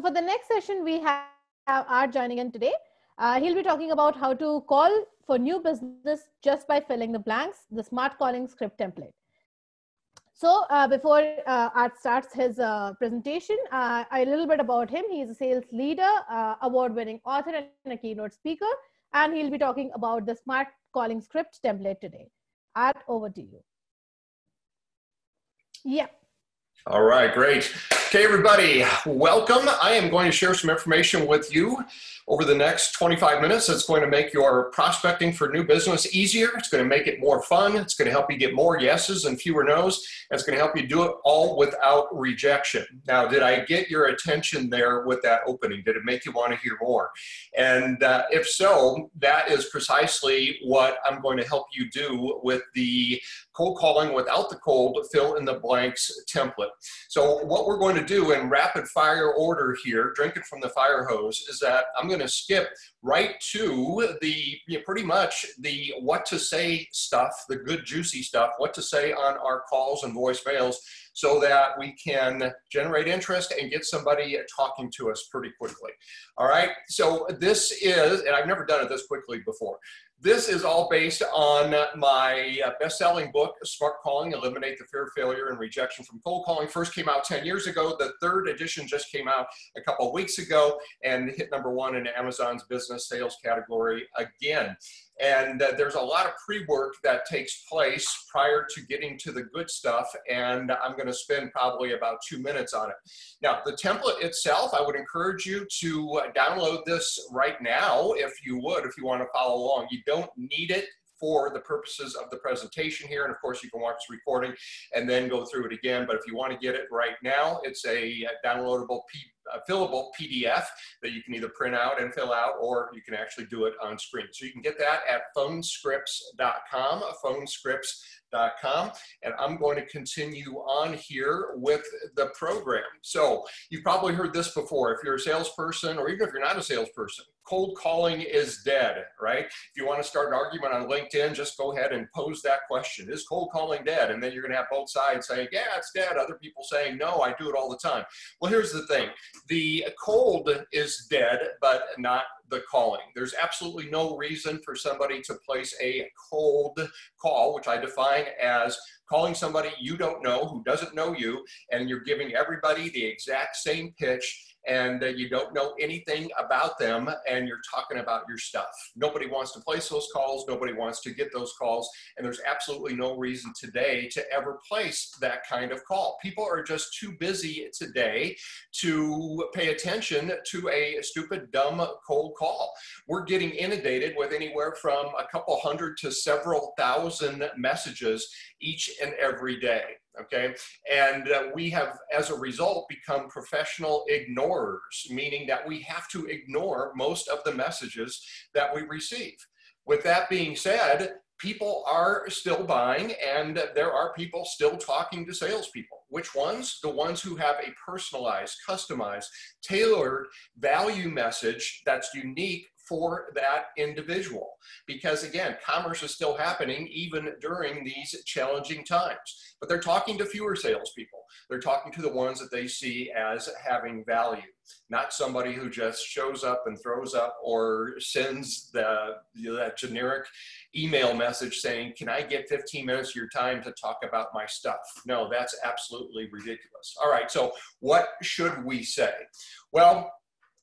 so for the next session, we have, Art joining in today. Uh, he'll be talking about how to call for new business just by filling the blanks, the smart calling script template. So uh, before uh, Art starts his uh, presentation, uh, a little bit about him. He's a sales leader, uh, award-winning author, and a keynote speaker. And he'll be talking about the smart calling script template today. Art, over to you. Yeah. All right, great. Okay, everybody, welcome. I am going to share some information with you over the next 25 minutes. It's going to make your prospecting for new business easier. It's going to make it more fun. It's going to help you get more yeses and fewer nos. It's going to help you do it all without rejection. Now, did I get your attention there with that opening? Did it make you want to hear more? And uh, if so, that is precisely what I'm going to help you do with the cold calling without the cold fill in the blanks template. So what we're going to do in rapid fire order here, drinking from the fire hose, is that I'm going to skip right to the you know, pretty much the what to say stuff, the good juicy stuff, what to say on our calls and voicemails so that we can generate interest and get somebody talking to us pretty quickly. All right, so this is, and I've never done it this quickly before. This is all based on my uh, best-selling book, Smart Calling, Eliminate the Fear Failure and Rejection from Cold Calling. First came out 10 years ago. The third edition just came out a couple weeks ago and hit number one in Amazon's business sales category again. And uh, there's a lot of pre-work that takes place prior to getting to the good stuff. And I'm going to spend probably about two minutes on it. Now, the template itself, I would encourage you to uh, download this right now if you would, if you want to follow along. You don't need it for the purposes of the presentation here. And of course, you can watch the recording and then go through it again. But if you want to get it right now, it's a uh, downloadable P a fillable PDF that you can either print out and fill out, or you can actually do it on screen. So you can get that at phonescripts.com, phonescripts.com, and I'm going to continue on here with the program. So you've probably heard this before. If you're a salesperson, or even if you're not a salesperson, cold calling is dead, right? If you want to start an argument on LinkedIn, just go ahead and pose that question. Is cold calling dead? And then you're going to have both sides saying, yeah, it's dead. Other people saying, no, I do it all the time. Well, here's the thing. The cold is dead, but not the calling. There's absolutely no reason for somebody to place a cold call, which I define as calling somebody you don't know who doesn't know you, and you're giving everybody the exact same pitch and uh, you don't know anything about them and you're talking about your stuff. Nobody wants to place those calls. Nobody wants to get those calls. And there's absolutely no reason today to ever place that kind of call. People are just too busy today to pay attention to a stupid, dumb, cold call. We're getting inundated with anywhere from a couple hundred to several thousand messages each and every day okay? And uh, we have, as a result, become professional ignorers, meaning that we have to ignore most of the messages that we receive. With that being said, people are still buying and there are people still talking to salespeople. Which ones? The ones who have a personalized, customized, tailored value message that's unique for that individual. Because again, commerce is still happening even during these challenging times. But they're talking to fewer salespeople. They're talking to the ones that they see as having value, not somebody who just shows up and throws up or sends the, that generic email message saying, Can I get 15 minutes of your time to talk about my stuff? No, that's absolutely ridiculous. All right, so what should we say? Well,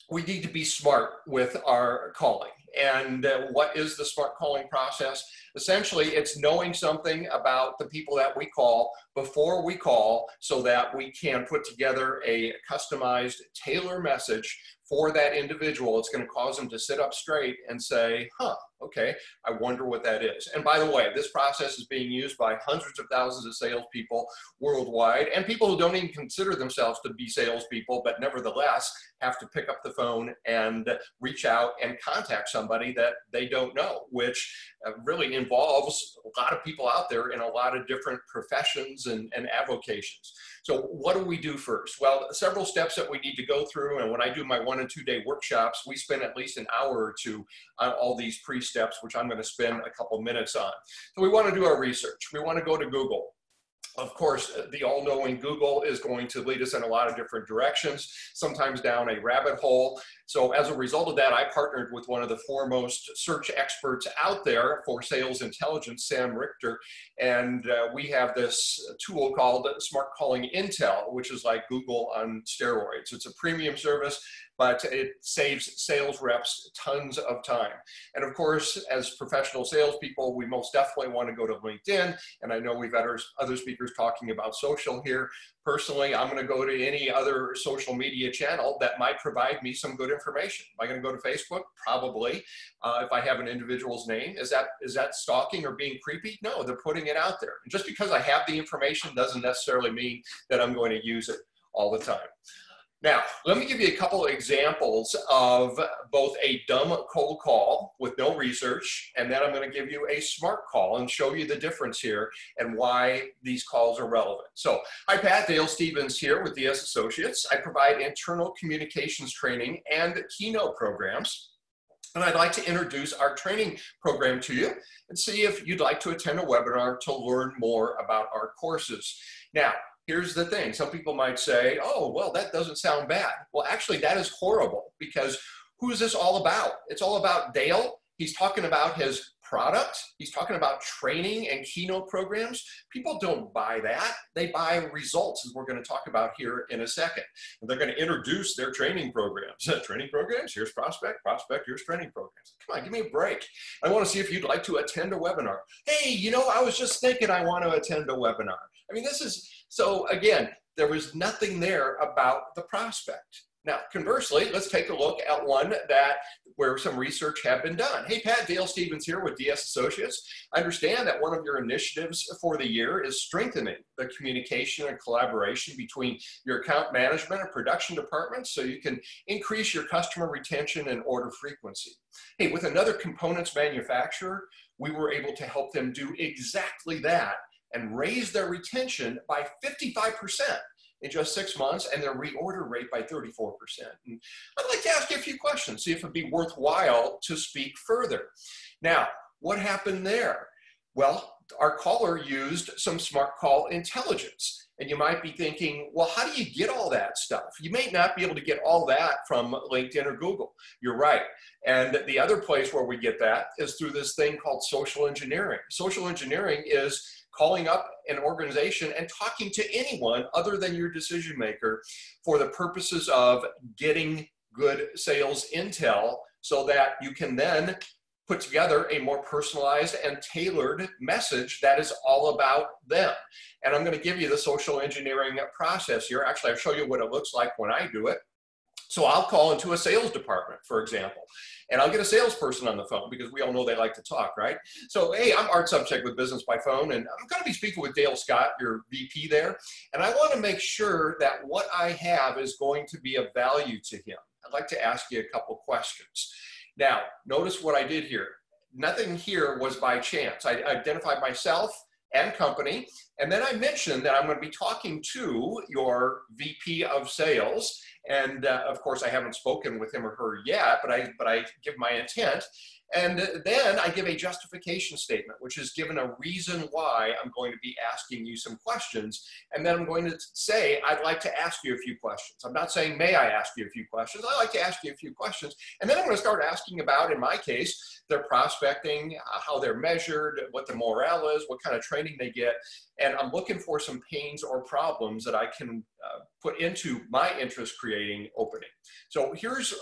we need to be smart with our calling. And uh, what is the smart calling process? Essentially, it's knowing something about the people that we call before we call so that we can put together a customized tailor message for that individual. It's going to cause them to sit up straight and say, huh, okay, I wonder what that is. And by the way, this process is being used by hundreds of thousands of salespeople worldwide and people who don't even consider themselves to be salespeople, but nevertheless have to pick up the phone and reach out and contact somebody that they don't know, which uh, really involves a lot of people out there in a lot of different professions and, and avocations. So what do we do first? Well, several steps that we need to go through. And when I do my one and two day workshops, we spend at least an hour or two on all these pre-steps, which I'm going to spend a couple minutes on. So we want to do our research. We want to go to Google of course, the all knowing Google is going to lead us in a lot of different directions, sometimes down a rabbit hole. So, as a result of that, I partnered with one of the foremost search experts out there for sales intelligence, Sam Richter. And uh, we have this tool called Smart Calling Intel, which is like Google on steroids. It's a premium service but it saves sales reps tons of time. And of course, as professional salespeople, we most definitely want to go to LinkedIn. And I know we've had other speakers talking about social here. Personally, I'm going to go to any other social media channel that might provide me some good information. Am I going to go to Facebook? Probably. Uh, if I have an individual's name, is that is that stalking or being creepy? No, they're putting it out there. And just because I have the information doesn't necessarily mean that I'm going to use it all the time. Now, let me give you a couple of examples of both a dumb cold call with no research, and then I'm going to give you a smart call and show you the difference here and why these calls are relevant. So, hi Pat, Dale Stevens here with DS Associates. I provide internal communications training and keynote programs. And I'd like to introduce our training program to you and see if you'd like to attend a webinar to learn more about our courses. Now, here's the thing some people might say, oh, well, that doesn't sound bad. Well, actually, that is horrible because who is this all about? It's all about Dale. He's talking about his product. He's talking about training and keynote programs. People don't buy that. They buy results, as we're going to talk about here in a second. And they're going to introduce their training programs. training programs, here's prospect, prospect, here's training programs. Come on, give me a break. I want to see if you'd like to attend a webinar. Hey, you know, I was just thinking I want to attend a webinar. I mean, this is so again, there was nothing there about the prospect. Now, conversely, let's take a look at one that where some research have been done. Hey, Pat, Dale Stevens here with DS Associates. I understand that one of your initiatives for the year is strengthening the communication and collaboration between your account management and production departments so you can increase your customer retention and order frequency. Hey, with another components manufacturer, we were able to help them do exactly that and raise their retention by 55% in just six months and their reorder rate by 34%. And I'd like to ask you a few questions, see if it'd be worthwhile to speak further. Now, what happened there? Well, our caller used some smart call intelligence. And you might be thinking, well, how do you get all that stuff? You may not be able to get all that from LinkedIn or Google. You're right. And the other place where we get that is through this thing called social engineering. Social engineering is calling up an organization and talking to anyone other than your decision maker for the purposes of getting good sales intel so that you can then put together a more personalized and tailored message that is all about them. And I'm going to give you the social engineering process here. Actually, I'll show you what it looks like when I do it. So I'll call into a sales department, for example, and I'll get a salesperson on the phone because we all know they like to talk, right? So, hey, I'm Art Sobczak with Business by Phone, and I'm going to be speaking with Dale Scott, your VP there, and I want to make sure that what I have is going to be of value to him. I'd like to ask you a couple questions. Now, notice what I did here. Nothing here was by chance. I identified myself and company, and then I mentioned that I'm going to be talking to your VP of sales and uh, of course, I haven't spoken with him or her yet, but I, but I give my intent. And then I give a justification statement, which is given a reason why I'm going to be asking you some questions. And then I'm going to say, I'd like to ask you a few questions. I'm not saying, may I ask you a few questions? I like to ask you a few questions. And then I'm going to start asking about, in my case, their prospecting, uh, how they're measured, what the morale is, what kind of training they get. And I'm looking for some pains or problems that I can uh, put into my interest creating opening. So here's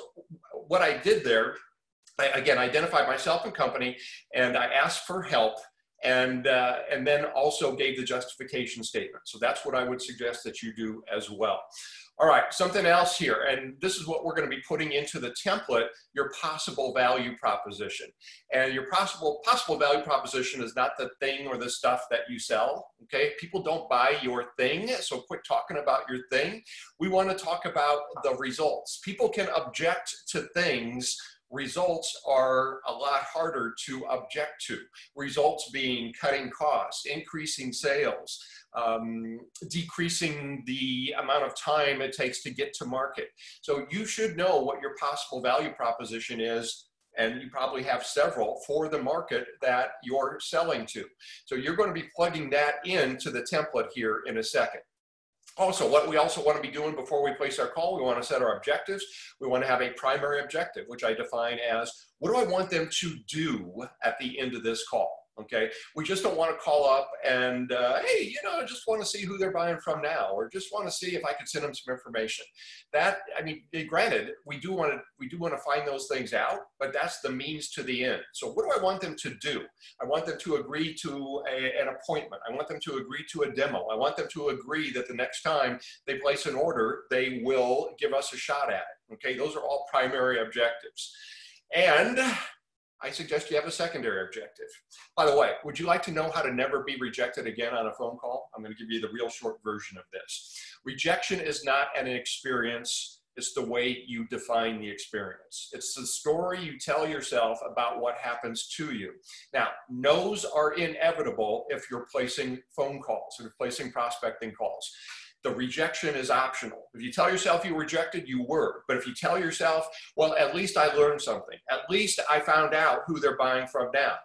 what I did there I, again, identified myself and company, and I asked for help, and uh, and then also gave the justification statement. So that's what I would suggest that you do as well. All right, something else here, and this is what we're going to be putting into the template, your possible value proposition. And your possible possible value proposition is not the thing or the stuff that you sell, okay? People don't buy your thing, so quit talking about your thing. We want to talk about the results. People can object to things results are a lot harder to object to. Results being cutting costs, increasing sales, um, decreasing the amount of time it takes to get to market. So you should know what your possible value proposition is and you probably have several for the market that you're selling to. So you're going to be plugging that into the template here in a second. Also, what we also want to be doing before we place our call, we want to set our objectives. We want to have a primary objective, which I define as what do I want them to do at the end of this call? Okay, we just don't want to call up and uh, hey, you know, I just want to see who they're buying from now, or just want to see if I could send them some information. That I mean, eh, granted, we do want to we do want to find those things out, but that's the means to the end. So, what do I want them to do? I want them to agree to a, an appointment. I want them to agree to a demo. I want them to agree that the next time they place an order, they will give us a shot at it. Okay, those are all primary objectives. And I suggest you have a secondary objective. By the way, would you like to know how to never be rejected again on a phone call? I'm going to give you the real short version of this. Rejection is not an experience, it's the way you define the experience. It's the story you tell yourself about what happens to you. Now, no's are inevitable if you're placing phone calls, you're placing prospecting calls the rejection is optional. If you tell yourself you rejected, you were. But if you tell yourself, well, at least I learned something, at least I found out who they're buying from now,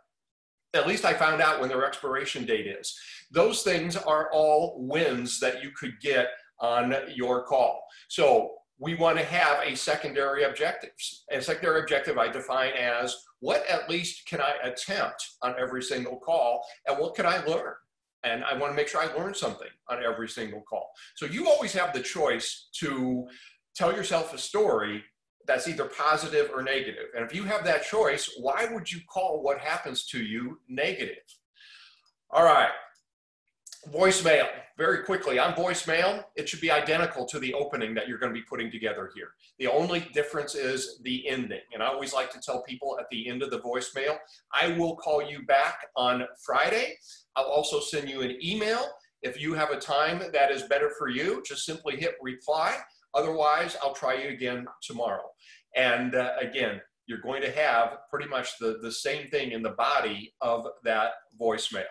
at least I found out when their expiration date is. Those things are all wins that you could get on your call. So we want to have a secondary objective. A secondary objective I define as what at least can I attempt on every single call and what can I learn? And I want to make sure I learn something on every single call. So you always have the choice to tell yourself a story that's either positive or negative. And if you have that choice, why would you call what happens to you negative? All right, voicemail. Very quickly, on voicemail, it should be identical to the opening that you're going to be putting together here. The only difference is the ending. And I always like to tell people at the end of the voicemail, I will call you back on Friday. I'll also send you an email. If you have a time that is better for you, just simply hit reply. Otherwise, I'll try you again tomorrow. And uh, again, you're going to have pretty much the, the same thing in the body of that voicemail.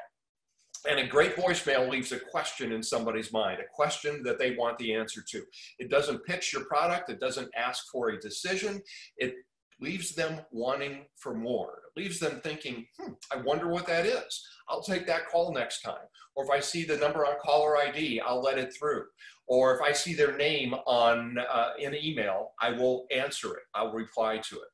And a great voicemail leaves a question in somebody's mind, a question that they want the answer to. It doesn't pitch your product, it doesn't ask for a decision. It leaves them wanting for more. It leaves them thinking, hmm, I wonder what that is. I'll take that call next time. Or if I see the number on caller ID, I'll let it through. Or if I see their name on uh, an email, I will answer it. I'll reply to it.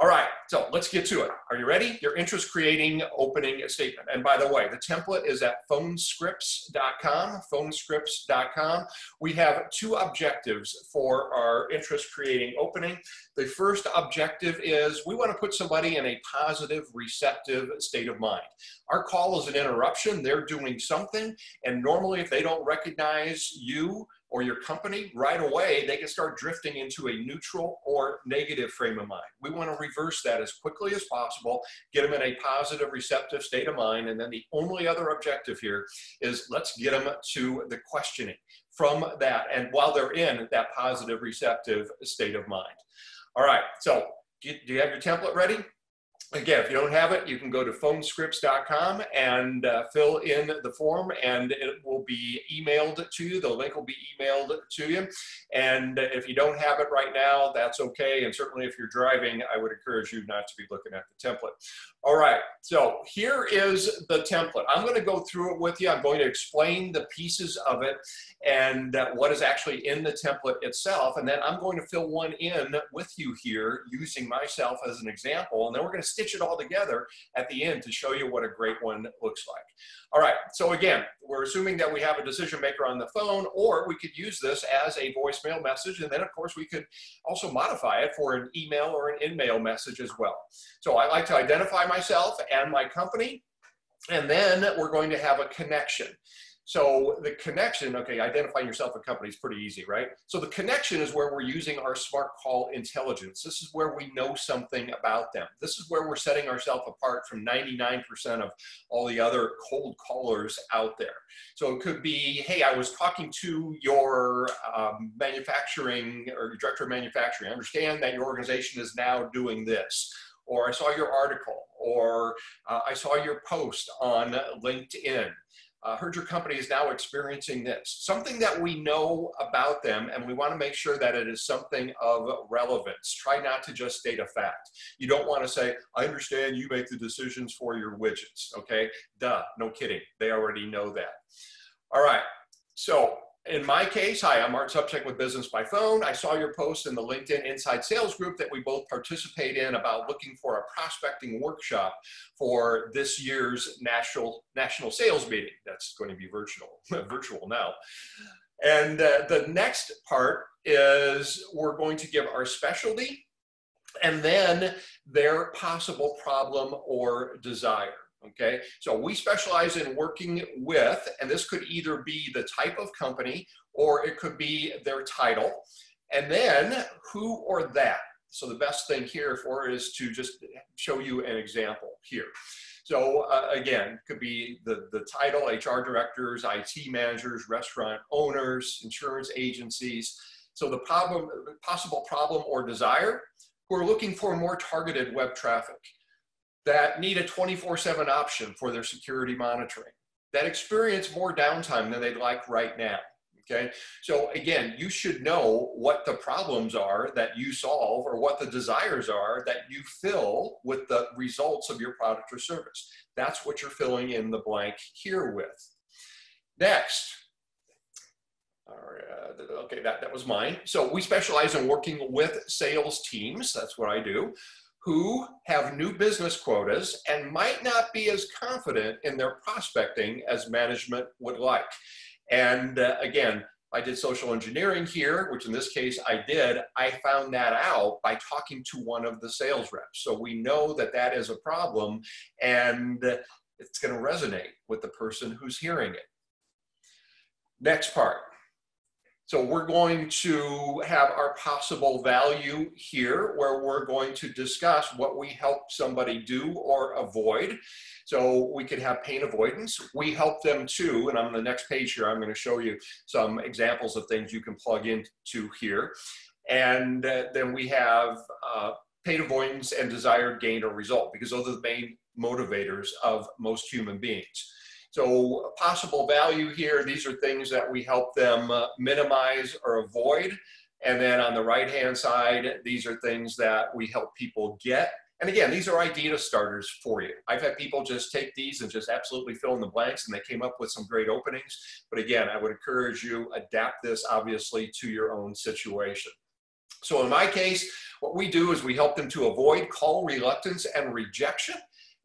All right, so let's get to it. Are you ready? Your interest creating opening statement. And by the way, the template is at phonescripts.com, phonescripts.com. We have two objectives for our interest creating opening. The first objective is we want to put somebody in a positive, receptive state of mind. Our call is an interruption. They're doing something. And normally, if they don't recognize you, or your company, right away, they can start drifting into a neutral or negative frame of mind. We want to reverse that as quickly as possible, get them in a positive, receptive state of mind. And then the only other objective here is let's get them to the questioning from that. And while they're in that positive, receptive state of mind. All right, so do you have your template ready? Again, if you don't have it, you can go to phonescripts.com and uh, fill in the form and it will be emailed to you. The link will be emailed to you. And if you don't have it right now, that's okay. And certainly if you're driving, I would encourage you not to be looking at the template. All right, so here is the template. I'm going to go through it with you. I'm going to explain the pieces of it and uh, what is actually in the template itself. And then I'm going to fill one in with you here using myself as an example. And then we're going to stitch it all together at the end to show you what a great one looks like. All right, so again, we're assuming that we have a decision maker on the phone, or we could use this as a voicemail message. And then, of course, we could also modify it for an email or an in-mail message as well. So I like to identify myself and my company, and then we're going to have a connection. So the connection, okay, identifying yourself a company is pretty easy, right? So the connection is where we're using our smart call intelligence. This is where we know something about them. This is where we're setting ourselves apart from 99% of all the other cold callers out there. So it could be, hey, I was talking to your um, manufacturing or director of manufacturing. I understand that your organization is now doing this or I saw your article, or uh, I saw your post on LinkedIn. Uh, heard your company is now experiencing this. Something that we know about them, and we want to make sure that it is something of relevance. Try not to just state a fact. You don't want to say, I understand you make the decisions for your widgets. Okay, duh, no kidding. They already know that. All right, so in my case, hi, I'm Art Sobczak with Business by Phone. I saw your post in the LinkedIn Inside Sales group that we both participate in about looking for a prospecting workshop for this year's national national sales meeting. That's going to be virtual, virtual now. And uh, the next part is we're going to give our specialty and then their possible problem or desire. Okay, so we specialize in working with, and this could either be the type of company or it could be their title, and then who or that. So the best thing here for is to just show you an example here. So uh, again, could be the, the title, HR directors, IT managers, restaurant owners, insurance agencies. So the problem, possible problem or desire, who are looking for more targeted web traffic that need a 24-7 option for their security monitoring, that experience more downtime than they'd like right now. Okay, so again, you should know what the problems are that you solve or what the desires are that you fill with the results of your product or service. That's what you're filling in the blank here with. Next, uh, okay, that, that was mine. So we specialize in working with sales teams. That's what I do who have new business quotas and might not be as confident in their prospecting as management would like. And uh, again, I did social engineering here, which in this case I did. I found that out by talking to one of the sales reps. So we know that that is a problem and it's going to resonate with the person who's hearing it. Next part so we're going to have our possible value here where we're going to discuss what we help somebody do or avoid. So we could have pain avoidance. We help them too, and on the next page here, I'm going to show you some examples of things you can plug into here. And uh, then we have uh, pain avoidance and desired gain or result because those are the main motivators of most human beings. So possible value here, these are things that we help them uh, minimize or avoid. And then on the right-hand side, these are things that we help people get. And again, these are idea starters for you. I've had people just take these and just absolutely fill in the blanks and they came up with some great openings. But again, I would encourage you, adapt this obviously to your own situation. So in my case, what we do is we help them to avoid call reluctance and rejection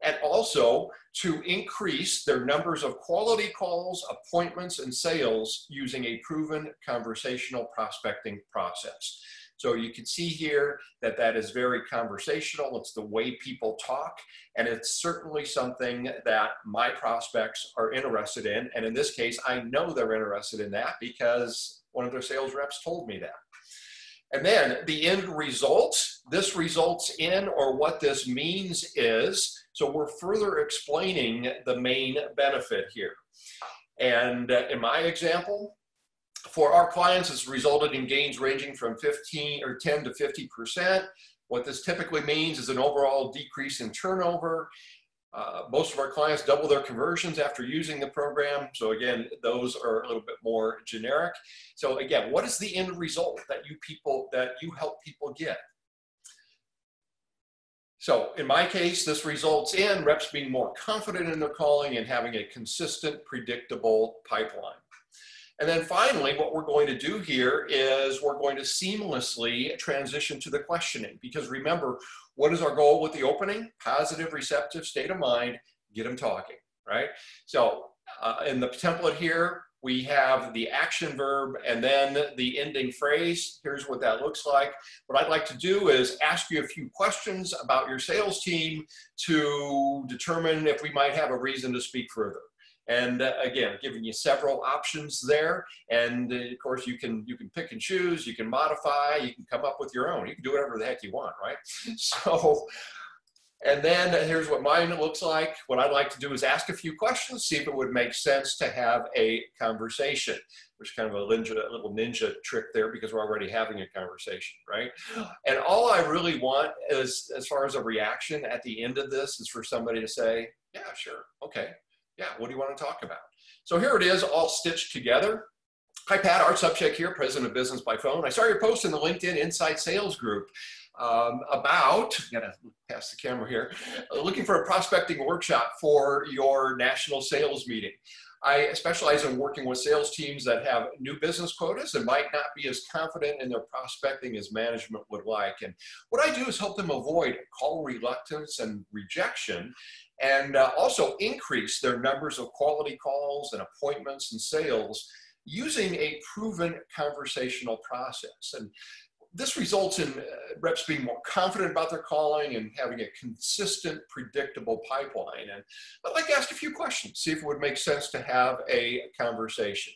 and also to increase their numbers of quality calls, appointments, and sales using a proven conversational prospecting process. So you can see here that that is very conversational. It's the way people talk, and it's certainly something that my prospects are interested in. And in this case, I know they're interested in that because one of their sales reps told me that. And then the end results, this results in, or what this means is, so we're further explaining the main benefit here. And in my example, for our clients, it's resulted in gains ranging from 15 or 10 to 50%. What this typically means is an overall decrease in turnover uh, most of our clients double their conversions after using the program. So again, those are a little bit more generic. So again, what is the end result that you people, that you help people get? So in my case, this results in reps being more confident in their calling and having a consistent, predictable pipeline. And then finally, what we're going to do here is we're going to seamlessly transition to the questioning. Because remember, what is our goal with the opening? Positive, receptive state of mind, get them talking, right? So uh, in the template here, we have the action verb and then the ending phrase. Here's what that looks like. What I'd like to do is ask you a few questions about your sales team to determine if we might have a reason to speak further. And uh, again, giving you several options there. And uh, of course, you can you can pick and choose. You can modify. You can come up with your own. You can do whatever the heck you want, right? So. And then here's what mine looks like. What I'd like to do is ask a few questions, see if it would make sense to have a conversation, which is kind of a, ninja, a little ninja trick there because we're already having a conversation, right? And all I really want is, as far as a reaction at the end of this, is for somebody to say, yeah, sure, okay, yeah, what do you want to talk about? So here it is all stitched together. Hi, Pat, Art Sobczak here, President of Business by Phone. I saw your post in the LinkedIn Inside Sales Group um, about, gotta pass the camera here, looking for a prospecting workshop for your national sales meeting. I specialize in working with sales teams that have new business quotas and might not be as confident in their prospecting as management would like. And what I do is help them avoid call reluctance and rejection and uh, also increase their numbers of quality calls and appointments and sales using a proven conversational process. And this results in uh, reps being more confident about their calling and having a consistent, predictable pipeline. And I'd like to ask a few questions, see if it would make sense to have a conversation.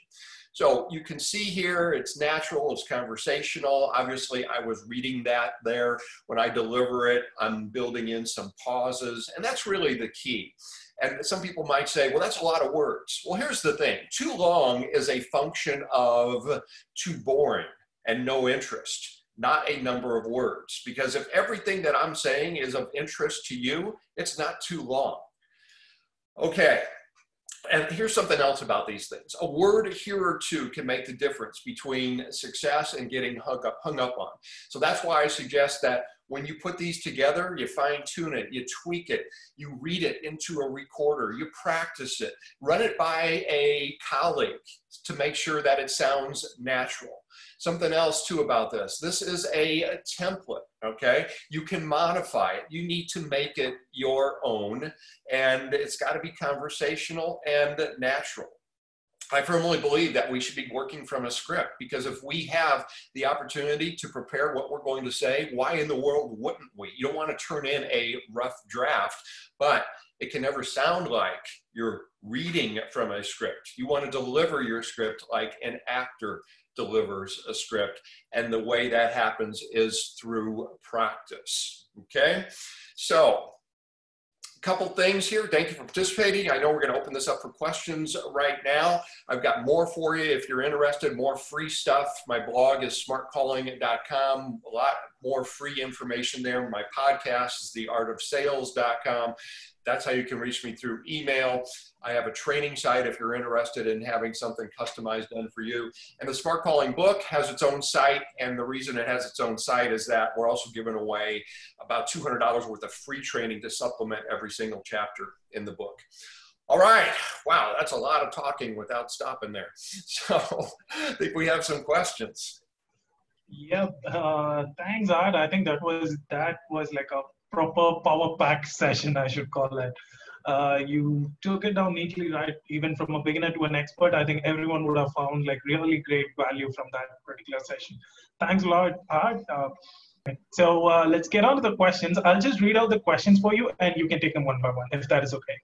So you can see here, it's natural, it's conversational. Obviously, I was reading that there. When I deliver it, I'm building in some pauses, and that's really the key. And some people might say, well, that's a lot of words. Well, here's the thing too long is a function of too boring and no interest not a number of words. Because if everything that I'm saying is of interest to you, it's not too long. Okay, and here's something else about these things. A word here or two can make the difference between success and getting hung up, hung up on. So that's why I suggest that when you put these together, you fine tune it, you tweak it, you read it into a recorder, you practice it, run it by a colleague to make sure that it sounds natural. Something else too about this, this is a template, okay? You can modify it. You need to make it your own and it's gotta be conversational and natural. I firmly believe that we should be working from a script because if we have the opportunity to prepare what we're going to say, why in the world wouldn't we? You don't want to turn in a rough draft, but it can never sound like you're reading from a script. You want to deliver your script like an actor delivers a script. And the way that happens is through practice. Okay? So, couple things here. Thank you for participating. I know we're going to open this up for questions right now. I've got more for you if you're interested, more free stuff. My blog is smartcalling.com. A lot more free information there. My podcast is theartofsales.com. That's how you can reach me through email. I have a training site if you're interested in having something customized done for you. And the Smart Calling book has its own site. And the reason it has its own site is that we're also giving away about $200 worth of free training to supplement every single chapter in the book. All right. Wow, that's a lot of talking without stopping there. So I think we have some questions. Yep. Uh, thanks, Art. I think that was that was like a proper power pack session, I should call it. Uh, you took it down neatly, right? Even from a beginner to an expert, I think everyone would have found like really great value from that particular session. Thanks a lot, Art. Uh, so uh, let's get on to the questions. I'll just read out the questions for you, and you can take them one by one, if that is okay.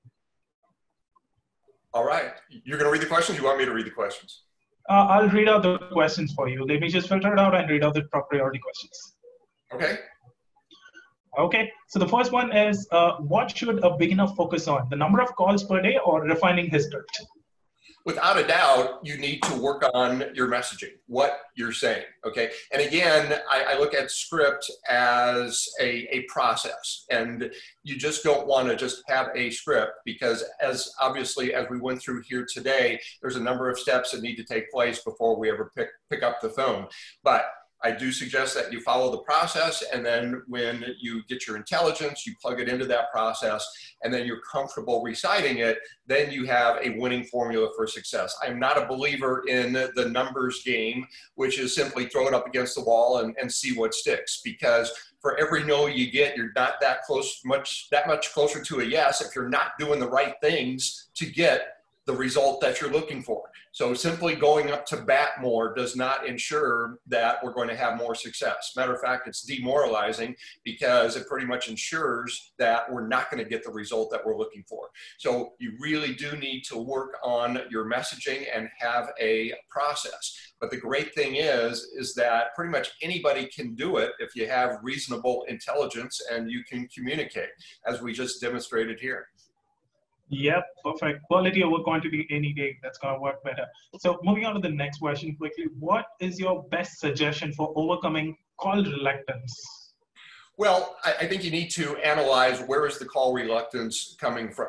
All right. You're going to read the questions. You want me to read the questions? Uh, I'll read out the questions for you. Let me just filter it out and read out the top priority questions. Okay. Okay, so the first one is uh, what should a beginner focus on? The number of calls per day or refining his script? Without a doubt, you need to work on your messaging, what you're saying. Okay. And again, I, I look at script as a, a process, and you just don't want to just have a script because, as obviously, as we went through here today, there's a number of steps that need to take place before we ever pick, pick up the phone. But I do suggest that you follow the process and then when you get your intelligence, you plug it into that process and then you're comfortable reciting it, then you have a winning formula for success. I'm not a believer in the numbers game, which is simply throw it up against the wall and, and see what sticks because for every no you get, you're not that close, much that much closer to a yes if you're not doing the right things to get the result that you're looking for. So simply going up to bat more does not ensure that we're going to have more success. Matter of fact, it's demoralizing because it pretty much ensures that we're not going to get the result that we're looking for. So you really do need to work on your messaging and have a process. But the great thing is, is that pretty much anybody can do it if you have reasonable intelligence and you can communicate, as we just demonstrated here. Yep, perfect. Quality over quantity any day. That's going to work better. So moving on to the next question quickly. What is your best suggestion for overcoming call reluctance? Well, I, I, think you need to analyze where is the call reluctance coming from.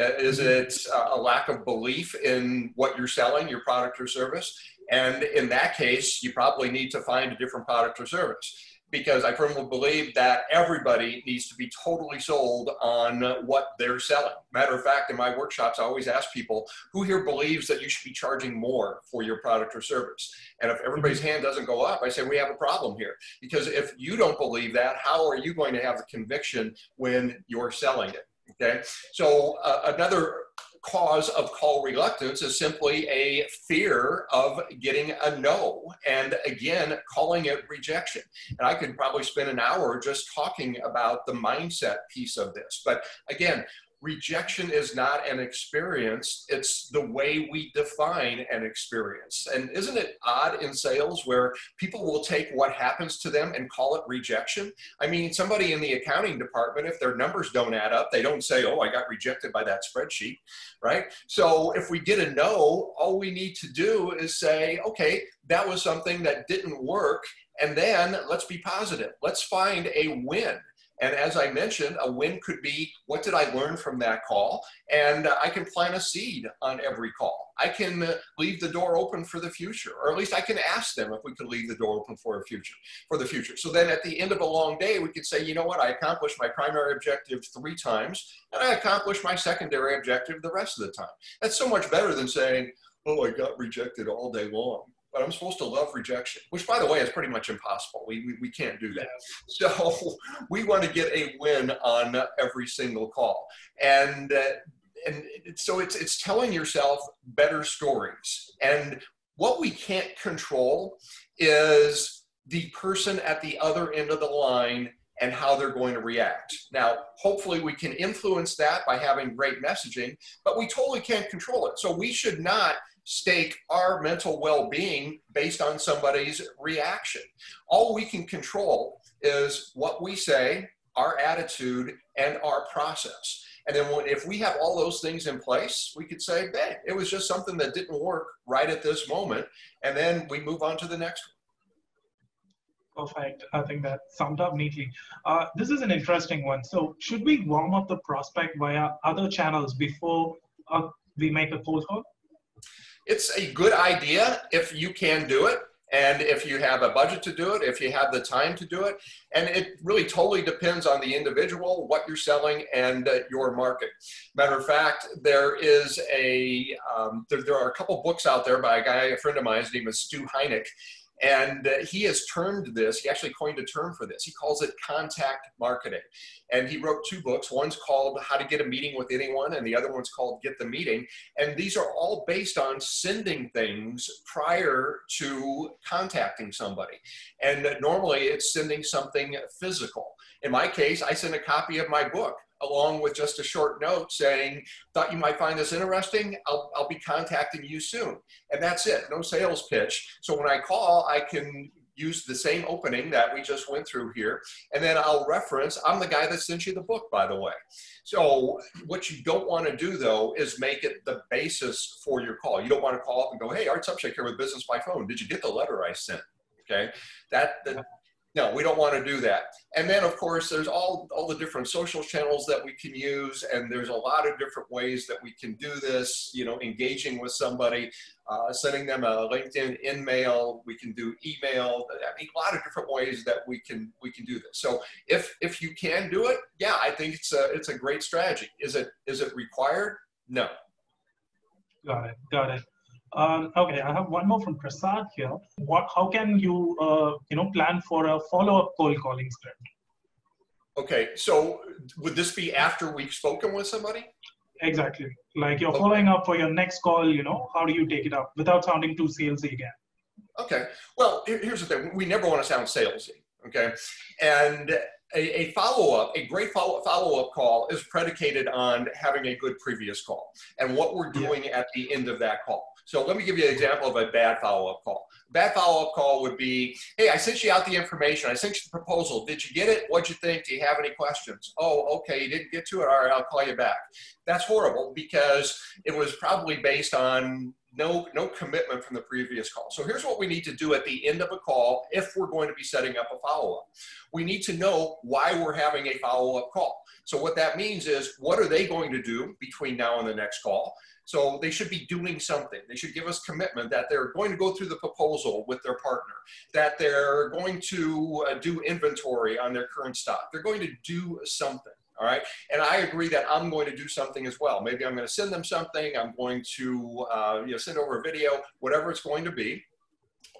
Uh, is mm-hmm. it a lack of belief in what you're selling, your product or service? And in that case, you probably need to find a different product or service because I firmly believe that everybody needs to be totally sold on what they're selling. Matter of fact, in my workshops, I always ask people who here believes that you should be charging more for your product or service. And if everybody's hand doesn't go up, I say we have a problem here. Because if you don't believe that, how are you going to have the conviction when you're selling it? Okay. So uh, another cause of call reluctance is simply a fear of getting a no. And again, calling it rejection. And I could probably spend an hour just talking about the mindset piece of this. But again, rejection is not an experience, it's the way we define an experience. And isn't it odd in sales where people will take what happens to them and call it rejection? I mean, somebody in the accounting department, if their numbers don't add up, they don't say, oh, I got rejected by that spreadsheet, right? So if we get a no, all we need to do is say, okay, that was something that didn't work. And then let's be positive. Let's find a win and as I mentioned, a win could be what did I learn from that call? And I can plant a seed on every call. I can leave the door open for the future, or at least I can ask them if we could leave the door open for a future, for the future. So then at the end of a long day, we could say, you know what, I accomplished my primary objective three times, and I accomplished my secondary objective the rest of the time. That's so much better than saying, oh, I got rejected all day long but I'm supposed to love rejection, which by the way is pretty much impossible. We, we, we can't do that. So we want to get a win on every single call. And, uh, and so it's, it's telling yourself better stories. And what we can't control is the person at the other end of the line and how they're going to react. Now, hopefully we can influence that by having great messaging, but we totally can't control it. So we should not stake our mental well being based on somebody's reaction. All we can control is what we say, our attitude, and our process. And then when, if we have all those things in place, we could say, hey, it was just something that didn't work right at this moment. And then we move on to the next one. Perfect. I think that summed up neatly. Uh, this is an interesting one. So, should we warm up the prospect via other channels before uh, we make a cold call? It's a good idea if you can do it and if you have a budget to do it, if you have the time to do it. And it really totally depends on the individual, what you're selling, and uh, your market. Matter of fact, there is a, um, there, there, are a couple books out there by a guy, a friend of mine, his name is Stu Heinecke, and uh, he has termed this, he actually coined a term for this. He calls it contact marketing. And he wrote two books. One's called How to Get a Meeting with Anyone, and the other one's called Get the Meeting. And these are all based on sending things prior to contacting somebody. And normally it's sending something physical. In my case, I send a copy of my book along with just a short note saying, thought you might find this interesting. I'll, I'll be contacting you soon. And that's it, no sales pitch. So when I call, I can use the same opening that we just went through here. And then I'll reference, I'm the guy that sent you the book, by the way. So what you don't want to do though is make it the basis for your call. You don't want to call up and go, hey, Art Sobczak here with Business by Phone. Did you get the letter I sent? Okay. That, that no, we don't want to do that. And then, of course, there's all, all the different social channels that we can use, and there's a lot of different ways that we can do this, you know, engaging with somebody, uh, sending them a LinkedIn in-mail, we can do email, I mean, a lot of different ways that we can, we can do this. So if, if you can do it, yeah, I think it's a, it's a great strategy. Is it, is it required? No. Got it, got it. Um, okay, I have one more from Prasad here. What, how can you, uh, you know, plan for a follow-up cold calling script? Okay, so would this be after we've spoken with somebody? Exactly. Like you're okay. following up for your next call, you know, how do you take it up without sounding too salesy again? Okay. Well, here's the thing. We never want to sound salesy. Okay. And a, a follow-up, a great follow, follow-up call is predicated on having a good previous call and what we're doing yeah. at the end of that call. So let me give you an example of a bad follow-up call. Bad follow-up call would be, hey, I sent you out the information. I sent you the proposal. Did you get it? What'd you think? Do you have any questions? Oh, okay, you didn't get to it. All right, I'll call you back. That's horrible because it was probably based on no no commitment from the previous call. So here's what we need to do at the end of a call if we're going to be setting up a follow-up. We need to know why we're having a follow-up call. So what that means is what are they going to do between now and the next call? So they should be doing something. They should give us commitment that they're going to go through the proposal with their partner, that they're going to uh, do inventory on their current stock. They're going to do something. All right. And I agree that I'm going to do something as well. Maybe I'm going to send them something. I'm going to uh, you know, send over a video, whatever it's going to be.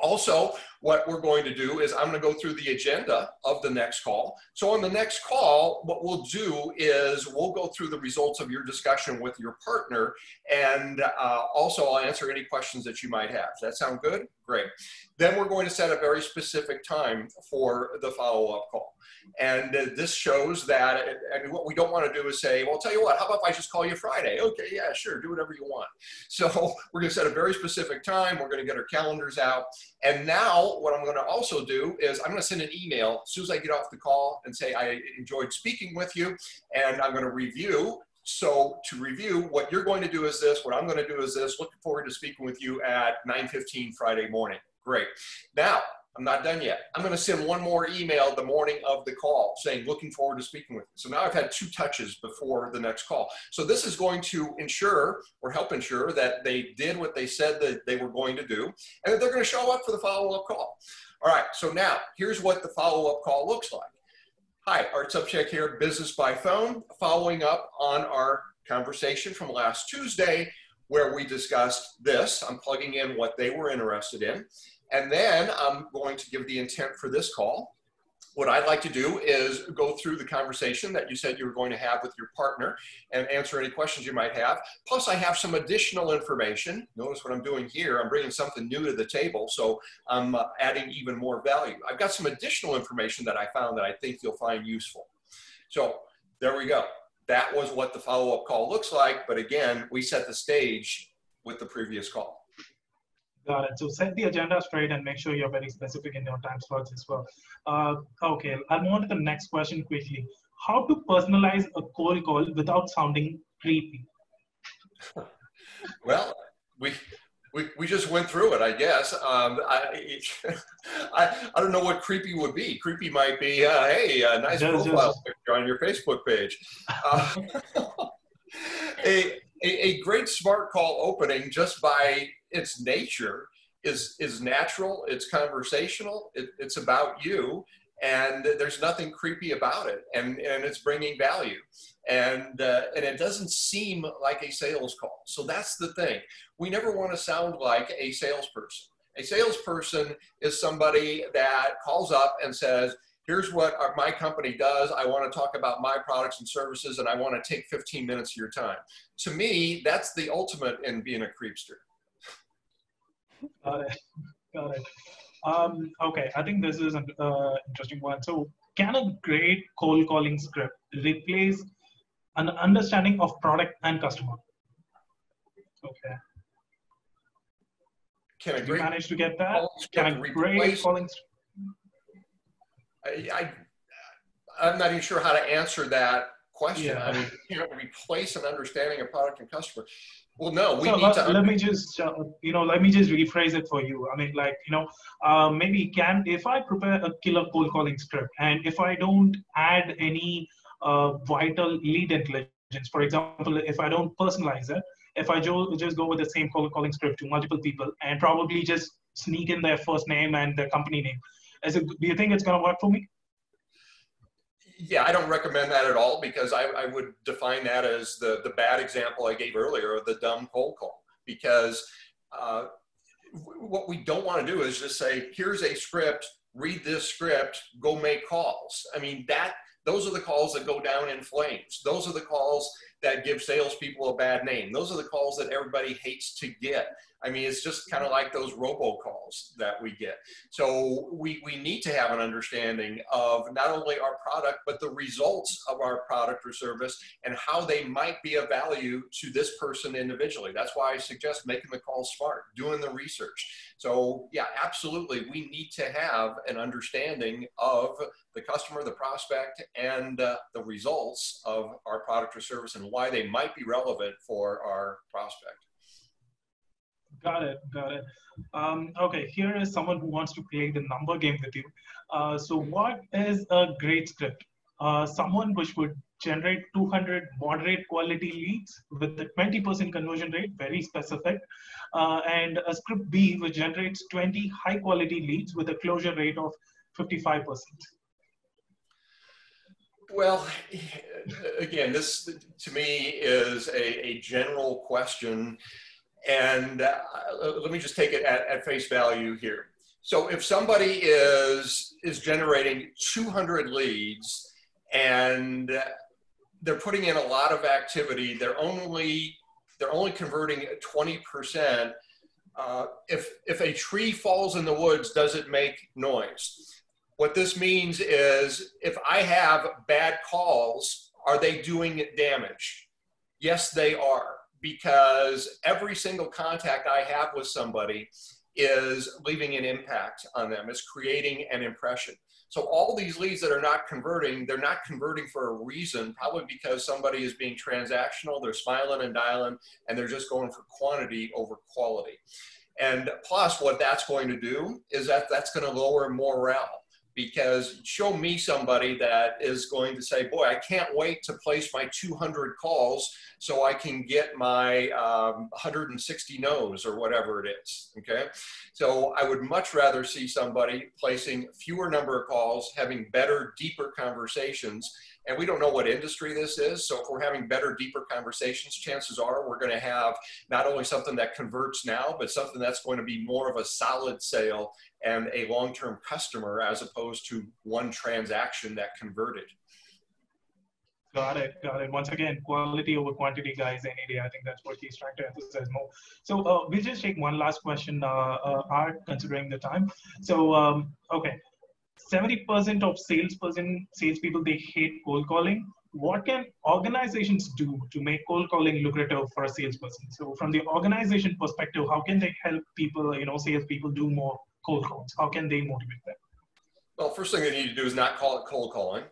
Also, what we're going to do is I'm going to go through the agenda of the next call. So on the next call, what we'll do is we'll go through the results of your discussion with your partner, and uh, also I'll answer any questions that you might have. Does that sound good? Great. Then we're going to set a very specific time for the follow-up call. And uh, this shows that, I mean, what we don't want to do is say, well, I'll tell you what, how about if I just call you Friday? Okay, yeah, sure, do whatever you want. So we're going to set a very specific time. We're going to get our calendars out. And now what I'm going to also do is I'm going to send an email as soon as I get off the call and say, I enjoyed speaking with you and I'm going to review so to review, what you're going to do is this, what I'm going to do is this, looking forward to speaking with you at 9.15 Friday morning. Great. Now, I'm not done yet. I'm going to send one more email the morning of the call saying, looking forward to speaking with you. So now I've had two touches before the next call. So this is going to ensure or help ensure that they did what they said that they were going to do and that they're going to show up for the follow-up call. All right, so now here's what the follow-up call looks like. Hi, Art Sobczak here, Business by Phone, following up on our conversation from last Tuesday where we discussed this. I'm plugging in what they were interested in. And then I'm going to give the intent for this call. What I'd like to do is go through the conversation that you said you were going to have with your partner and answer any questions you might have. Plus, I have some additional information. Notice what I'm doing here. I'm bringing something new to the table, so I'm uh, adding even more value. I've got some additional information that I found that I think you'll find useful. So there we go. That was what the follow-up call looks like. But again, we set the stage with the previous call. Got it. So set the agenda straight and make sure you're very specific in your time slots as well. Uh, okay, I'll move on to the next question quickly. How to personalize a cold call without sounding creepy? well, we we, we just went through it, I guess. Um, I, I, I don't know what creepy would be. Creepy might be, uh, hey, a nice profile just... picture on your Facebook page. Uh, a, a, a great smart call opening just by its nature is is natural it's conversational it, it's about you and there's nothing creepy about it and and it's bringing value. And uh, and it doesn't seem like a sales call. So that's the thing. We never want to sound like a salesperson. A salesperson is somebody that calls up and says here's what our, my company does i want to talk about my products and services and i want to take 15 minutes of your time to me that's the ultimate in being a creepster Got it. Got it. Um, okay, I think this is an uh, interesting one. So, can a great cold calling script replace an understanding of product and customer? Okay. Can a great manage to get that? Can a great calling I, I, I'm not even sure how to answer that question. Yeah. I mean, you know, replace an understanding of product and customer. Well, no, we so, need to. Let me just, uh, you know, let me just rephrase it for you. I mean, like, you know, uh, maybe can if I prepare a killer cold calling script, and if I don't add any uh, vital lead intelligence, for example, if I don't personalize it, if I jo- just go with the same cold calling script to multiple people and probably just sneak in their first name and their company name, is it, do you think it's going to work for me? yeah, I don't recommend that at all because I, I would define that as the, the bad example I gave earlier of the dumb cold call. Because uh, what we don't want to do is just say, here's a script, read this script, go make calls. I mean, that those are the calls that go down in flames. Those are the calls that give salespeople a bad name. Those are the calls that everybody hates to get. I mean, it's just kind of like those robocalls that we get. So we, we need to have an understanding of not only our product, but the results of our product or service and how they might be of value to this person individually. That's why I suggest making the call smart, doing the research. So yeah, absolutely. We need to have an understanding of the customer, the prospect, and uh, the results of our product or service and why they might be relevant for our prospect. Got it. Got it. Um, okay, here is someone who wants to play the number game with you. Uh, so, what is a great script? Uh, someone which would generate 200 moderate quality leads with a 20% conversion rate, very specific, uh, and a script B which generates 20 high quality leads with a closure rate of 55%. Well, again, this to me is a, a general question. And uh, let me just take it at, at face value here. So if somebody is, is generating 200 leads and they're putting in a lot of activity, they're only, they're only converting 20%. Uh, if, if a tree falls in the woods, does it make noise? What this means is if I have bad calls, are they doing damage? Yes, they are, because every single contact I have with somebody is leaving an impact on them, is creating an impression. So all these leads that are not converting, they're not converting for a reason, probably because somebody is being transactional, they're smiling and dialing, and they're just going for quantity over quality. And plus, what that's going to do is that that's going to lower morale because show me somebody that is going to say, boy, I can't wait to place my 200 calls so I can get my um, 160 no's or whatever it is, okay? So I would much rather see somebody placing fewer number of calls, having better, deeper conversations, and we don't know what industry this is. So if we're having better, deeper conversations, chances are we're going to have not only something that converts now, but something that's going to be more of a solid sale and a long-term customer as opposed to one transaction that converted. Got it. Got it. Once again, quality over quantity, guys, any day. I think that's what he's trying to emphasize more. So uh, we'll just take one last question, uh, uh, Art, considering the time. So, um, okay, 70% of salesperson, salespeople, they hate cold calling. What can organizations do to make cold calling lucrative for a salesperson? So from the organization perspective, how can they help people, you know, salespeople do more cold calls? How can they motivate them? Well, first thing they need to do is not call it cold calling.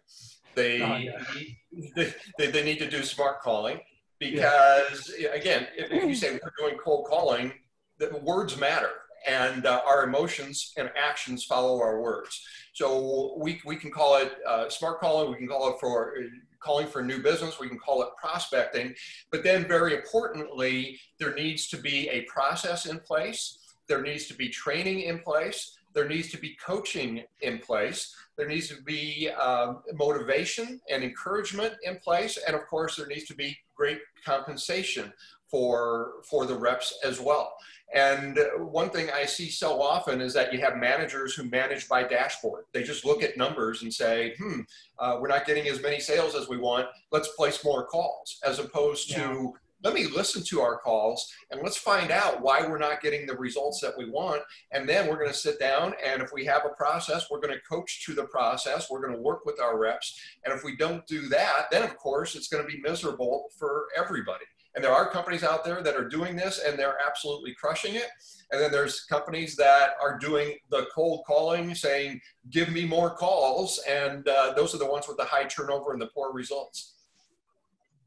They, oh, yeah. they, they, need to do smart calling because, yeah. again, if, if, you say we're doing cold calling, the words matter and uh, our emotions and actions follow our words. So we, we can call it uh, smart calling, we can call it for uh, calling for new business, we can call it prospecting, but then very importantly, there needs to be a process in place, there needs to be training in place, there needs to be coaching in place, there needs to be um, motivation and encouragement in place, and of course, there needs to be great compensation for, for the reps as well. And one thing I see so often is that you have managers who manage by dashboard. They just look at numbers and say, hmm, uh, we're not getting as many sales as we want. Let's place more calls, as opposed to, let me listen to our calls and let's find out why we're not getting the results that we want. And then we're going to sit down and if we have a process, we're going to coach to the process. We're going to work with our reps. And if we don't do that, then of course it's going to be miserable for everybody. And there are companies out there that are doing this and they're absolutely crushing it. And then there's companies that are doing the cold calling, saying, give me more calls. And uh, those are the ones with the high turnover and the poor results.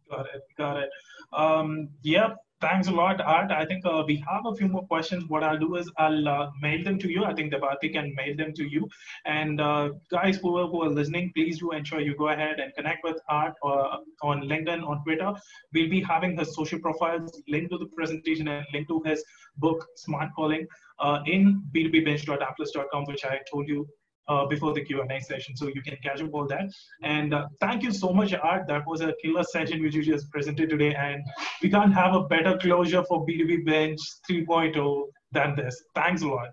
Got it. Got it. Um, yep. Thanks a lot, Art. I think uh, we have a few more questions. What I'll do is I'll uh, mail them to you. I think Devati can mail them to you. And uh, guys who are, who are listening, please do ensure you go ahead and connect with Art uh, on LinkedIn, on Twitter. We'll be having his social profiles linked to the presentation and linked to his book, Smart Calling, uh, in b2bbench.ampliz.com, which I told you uh, before the Q&A session. So you can catch up all that. And uh, thank you so much, Art. That was a killer session which you just presented today. And we can't have a better closure for B2B Bench 3.0 than this. Thanks a lot.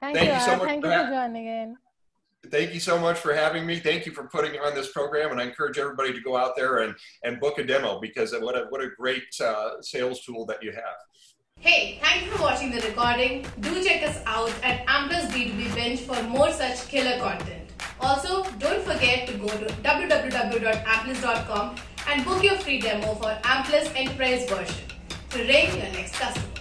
Thank, thank you, you so much thank for, you for joining in. Thank you so much for having me. Thank you for putting on this program, and I encourage everybody to go out there and, and book a demo because what a, what a great uh, sales tool that you have. Hey, thank you for watching the recording. Do check us out at Ampliz B2B Bench for more such killer content. Also, don't forget to go to www.ampliz.com and book your free demo for Ampliz Enterprise version to rate your next customer.